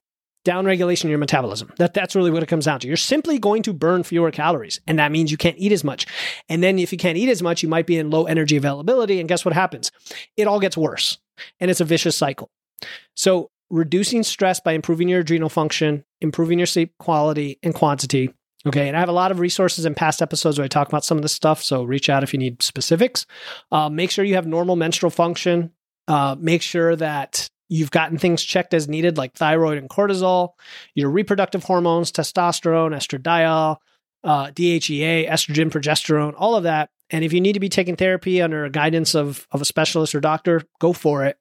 downregulation in your metabolism. That that's really what it comes down to. You're simply going to burn fewer calories, and that means you can't eat as much. And then if you can't eat as much, you might be in low energy availability. And guess what happens? It all gets worse and it's a vicious cycle. So, reducing stress by improving your adrenal function, improving your sleep quality and quantity. Okay. And I have a lot of resources in past episodes where I talk about some of this stuff. So, reach out if you need specifics. Uh, make sure you have normal menstrual function. Uh, make sure that you've gotten things checked as needed, like thyroid and cortisol, your reproductive hormones, testosterone, estradiol, uh, DHEA, estrogen, progesterone, all of that. And if you need to be taking therapy under guidance of, of a specialist or doctor, go for it.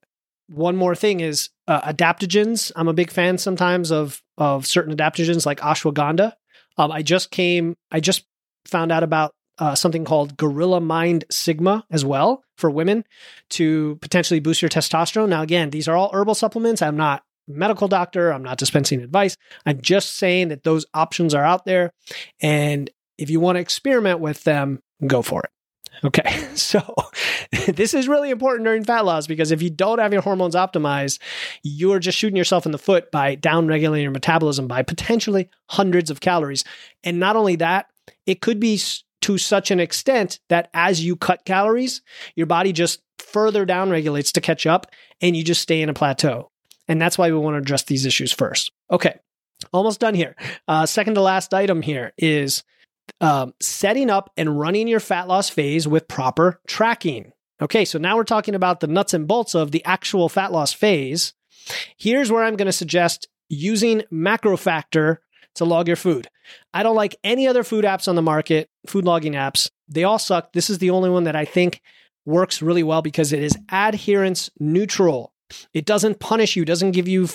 One more thing is uh, adaptogens. I'm a big fan sometimes of of certain adaptogens like ashwagandha. Um, I just came, I just found out about uh, something called Gorilla Mind Sigma as well for women to potentially boost your testosterone. Now, again, these are all herbal supplements. I'm not medical doctor. I'm not dispensing advice. I'm just saying that those options are out there. And if you want to experiment with them, go for it. Okay, so this is really important during fat loss because if you don't have your hormones optimized, you are just shooting yourself in the foot by downregulating your metabolism by potentially hundreds of calories. And not only that, it could be to such an extent that as you cut calories, your body just further downregulates to catch up and you just stay in a plateau. And that's why we want to address these issues first. Okay, almost done here. Uh, second to last item here is um, setting up and running your fat loss phase with proper tracking. Okay, so now we're talking about the nuts and bolts of the actual fat loss phase. Here's where I'm going to suggest using MacroFactor to log your food. I don't like any other food apps on the market, food logging apps. They all suck. This is the only one that I think works really well because it is adherence neutral. It doesn't punish you, doesn't give you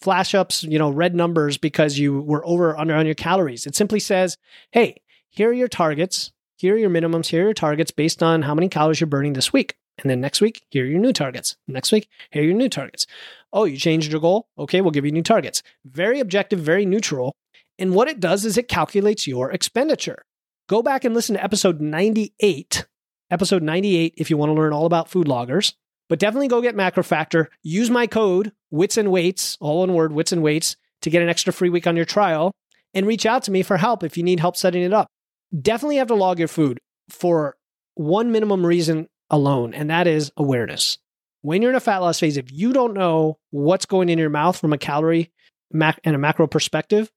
flash ups, you know, red numbers because you were over under on your calories. It simply says, "Hey, here are your targets. Here are your minimums. Here are your targets based on how many calories you're burning this week. And then next week, here are your new targets. Next week, here are your new targets. Oh, you changed your goal? Okay, we'll give you new targets. Very objective, very neutral. And what it does is it calculates your expenditure. Go back and listen to episode 98, episode 98, if you want to learn all about food loggers. But definitely go get MacroFactor. Use my code, Wits and Weights, all one word, Wits and Weights, to get an extra free week on your trial. And reach out to me for help if you need help setting it up. Definitely have to log your food for one minimum reason alone, and that is awareness. When you're in a fat loss phase, if you don't know what's going in your mouth from a calorie mac- and a macro perspective,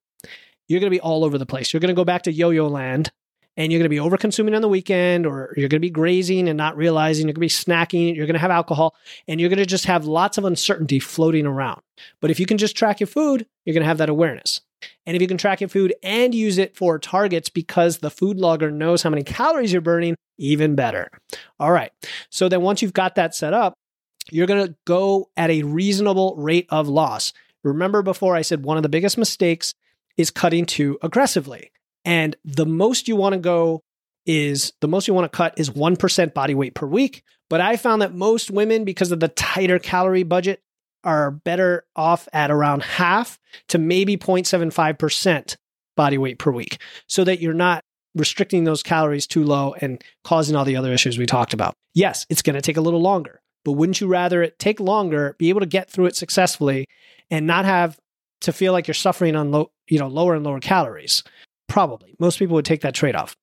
you're going to be all over the place. You're going to go back to yo yo land and you're going to be over consuming on the weekend or you're going to be grazing and not realizing you're going to be snacking you're going to have alcohol and you're going to just have lots of uncertainty floating around but if you can just track your food you're going to have that awareness and if you can track your food and use it for targets because the food logger knows how many calories you're burning even better. All right. So then once you've got that set up you're going to go at a reasonable rate of loss. Remember before i said one of the biggest mistakes is cutting too aggressively. And the most you want to go is the most you want to cut is 1% body weight per week. But I found that most women, because of the tighter calorie budget, are better off at around half to maybe 0.75% body weight per week so that you're not restricting those calories too low and causing all the other issues we talked about. Yes, it's going to take a little longer, but wouldn't you rather it take longer, be able to get through it successfully and not have to feel like you're suffering on low, you know, lower and lower calories? Probably. Most people would take that trade off.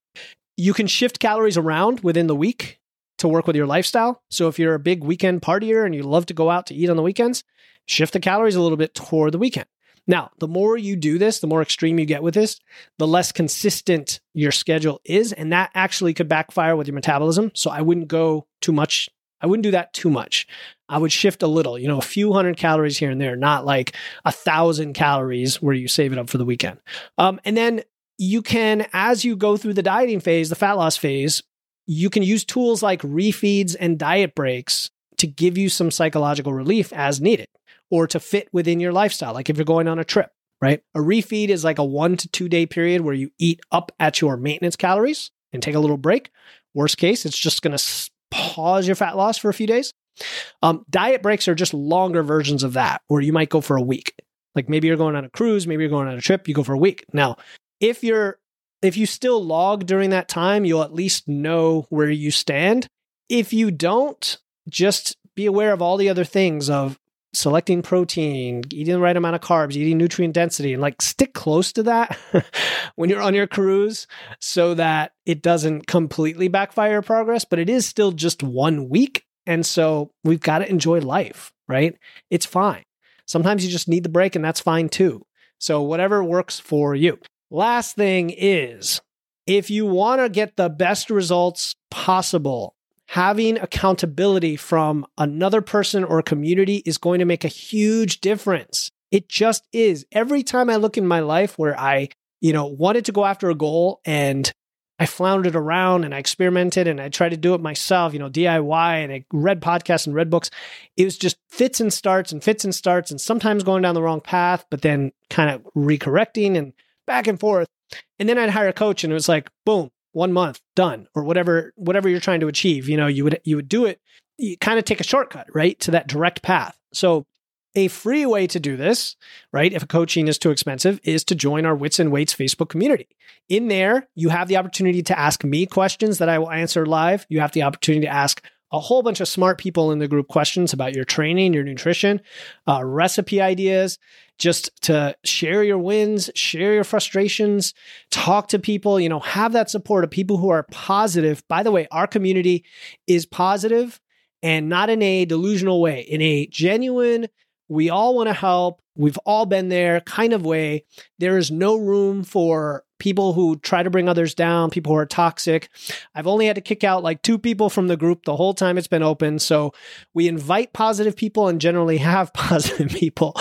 You can shift calories around within the week to work with your lifestyle. So if you're a big weekend partier and you love to go out to eat on the weekends, shift the calories a little bit toward the weekend. Now, the more you do this, the more extreme you get with this, the less consistent your schedule is. And that actually could backfire with your metabolism. So I wouldn't go too much. I wouldn't do that too much. I would shift a little, you know, a few hundred calories here and there, not like a thousand calories where you save it up for the weekend. Um, and then you can, as you go through the dieting phase, the fat loss phase, you can use tools like refeeds and diet breaks to give you some psychological relief as needed or to fit within your lifestyle. Like if you're going on a trip, right? A refeed is like a one to two day period where you eat up at your maintenance calories and take a little break. Worst case, it's just going to pause your fat loss for a few days. Um, diet breaks are just longer versions of that, where you might go for a week. Like maybe you're going on a cruise, maybe you're going on a trip, you go for a week. Now, if you're if you still log during that time, you'll at least know where you stand. If you don't, just be aware of all the other things of selecting protein, eating the right amount of carbs, eating nutrient density, and like stick close to that when you're on your cruise so that it doesn't completely backfire progress, but it is still just one week. And so we've got to enjoy life, right? It's fine. Sometimes you just need the break, and that's fine too. So, whatever works for you. Last thing is if you want to get the best results possible, having accountability from another person or community is going to make a huge difference. It just is. Every time I look in my life where I you know, wanted to go after a goal and I floundered around and I experimented and I tried to do it myself, you know, DIY and I read podcasts and read books. It was just fits and starts and fits and starts and sometimes going down the wrong path, but then kind of recorrecting and back and forth. And then I'd hire a coach and it was like, boom, one month, done, or whatever, whatever you're trying to achieve. You know, you would you would do it, you kind of take a shortcut, right? To that direct path. So a free way to do this, right? If a coaching is too expensive, is to join our Wits and Weights Facebook community. In there, you have the opportunity to ask me questions that I will answer live. You have the opportunity to ask a whole bunch of smart people in the group questions about your training, your nutrition, uh, recipe ideas, just to share your wins, share your frustrations, talk to people, you know, have that support of people who are positive. By the way, our community is positive and not in a delusional way, in a genuine, we all want to help. We've all been there kind of way. There is no room for people who try to bring others down, people who are toxic. I've only had to kick out like two people from the group the whole time it's been open. So we invite positive people and generally have positive people.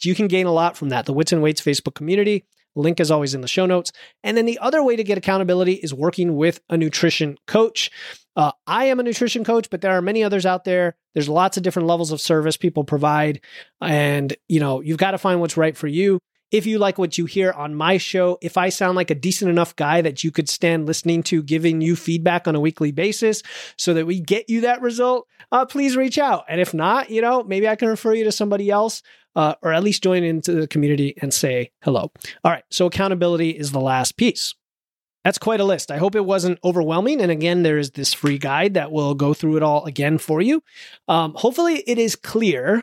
You can gain a lot from that. The Wits and Weights Facebook community. Link is always in the show notes. And then the other way to get accountability is working with a nutrition coach. Uh, I am a nutrition coach, but there are many others out there. There's lots of different levels of service people provide. And, you know, you've got to find what's right for you. If you like what you hear on my show, if I sound like a decent enough guy that you could stand listening to, giving you feedback on a weekly basis so that we get you that result, uh, please reach out. And if not, you know, maybe I can refer you to somebody else. Uh, or at least join into the community and say hello. All right. So accountability is the last piece. That's quite a list. I hope it wasn't overwhelming. And again, there is this free guide that will go through it all again for you. Um, hopefully, it is clear,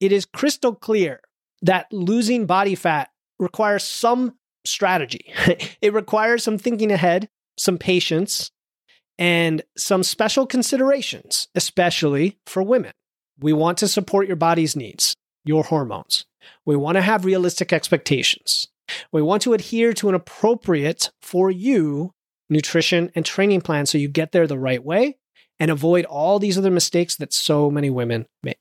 it is crystal clear that losing body fat requires some strategy. it requires some thinking ahead, some patience, and some special considerations, especially for women. We want to support your body's needs, your hormones. We want to have realistic expectations. We want to adhere to an appropriate for you nutrition and training plan so you get there the right way and avoid all these other mistakes that so many women make.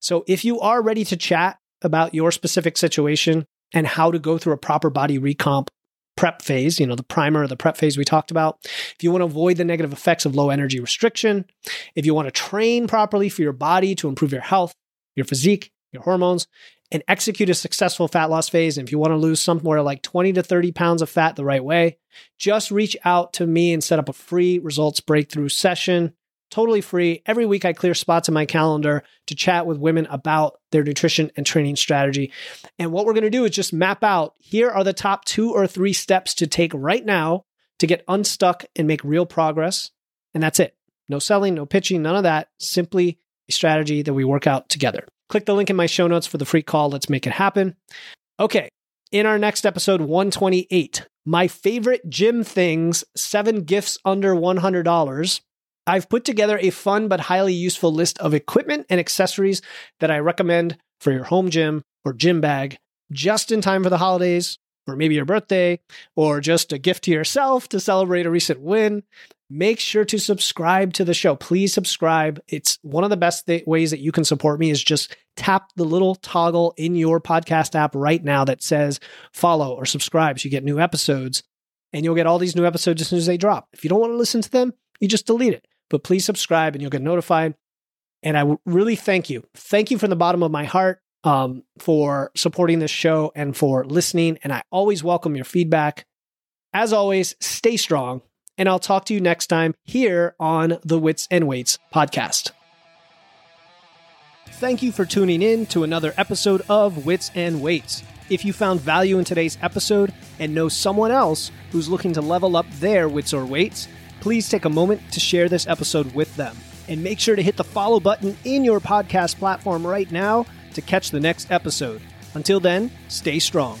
So, if you are ready to chat about your specific situation and how to go through a proper body recomp prep phase, you know, the primer or the prep phase we talked about, if you want to avoid the negative effects of low energy restriction, if you want to train properly for your body to improve your health, your physique, your hormones, and execute a successful fat loss phase. And if you want to lose somewhere like 20 to 30 pounds of fat the right way, just reach out to me and set up a free results breakthrough session. Totally free. Every week, I clear spots in my calendar to chat with women about their nutrition and training strategy. And what we're going to do is just map out here are the top two or three steps to take right now to get unstuck and make real progress. And that's it. No selling, no pitching, none of that. Simply a strategy that we work out together. Click the link in my show notes for the free call. Let's make it happen. Okay. In our next episode, 128, my favorite gym things, seven gifts under $100. I've put together a fun but highly useful list of equipment and accessories that I recommend for your home gym or gym bag just in time for the holidays or maybe your birthday, or just a gift to yourself to celebrate a recent win, make sure to subscribe to the show. Please subscribe. It's one of the best th- ways that you can support me is just tap the little toggle in your podcast app right now that says follow or subscribe so you get new episodes and you'll get all these new episodes as soon as they drop. If you don't want to listen to them, you just delete it. But please subscribe and you'll get notified. And I really thank you. Thank you from the bottom of my heart um, for supporting this show and for listening. And I always welcome your feedback. As always, stay strong. And I'll talk to you next time here on the Wits and Weights podcast. Thank you for tuning in to another episode of Wits and Weights. If you found value in today's episode and know someone else who's looking to level up their wits or weights, please take a moment to share this episode with them. And make sure to hit the follow button in your podcast platform right now to catch the next episode. Until then, stay strong.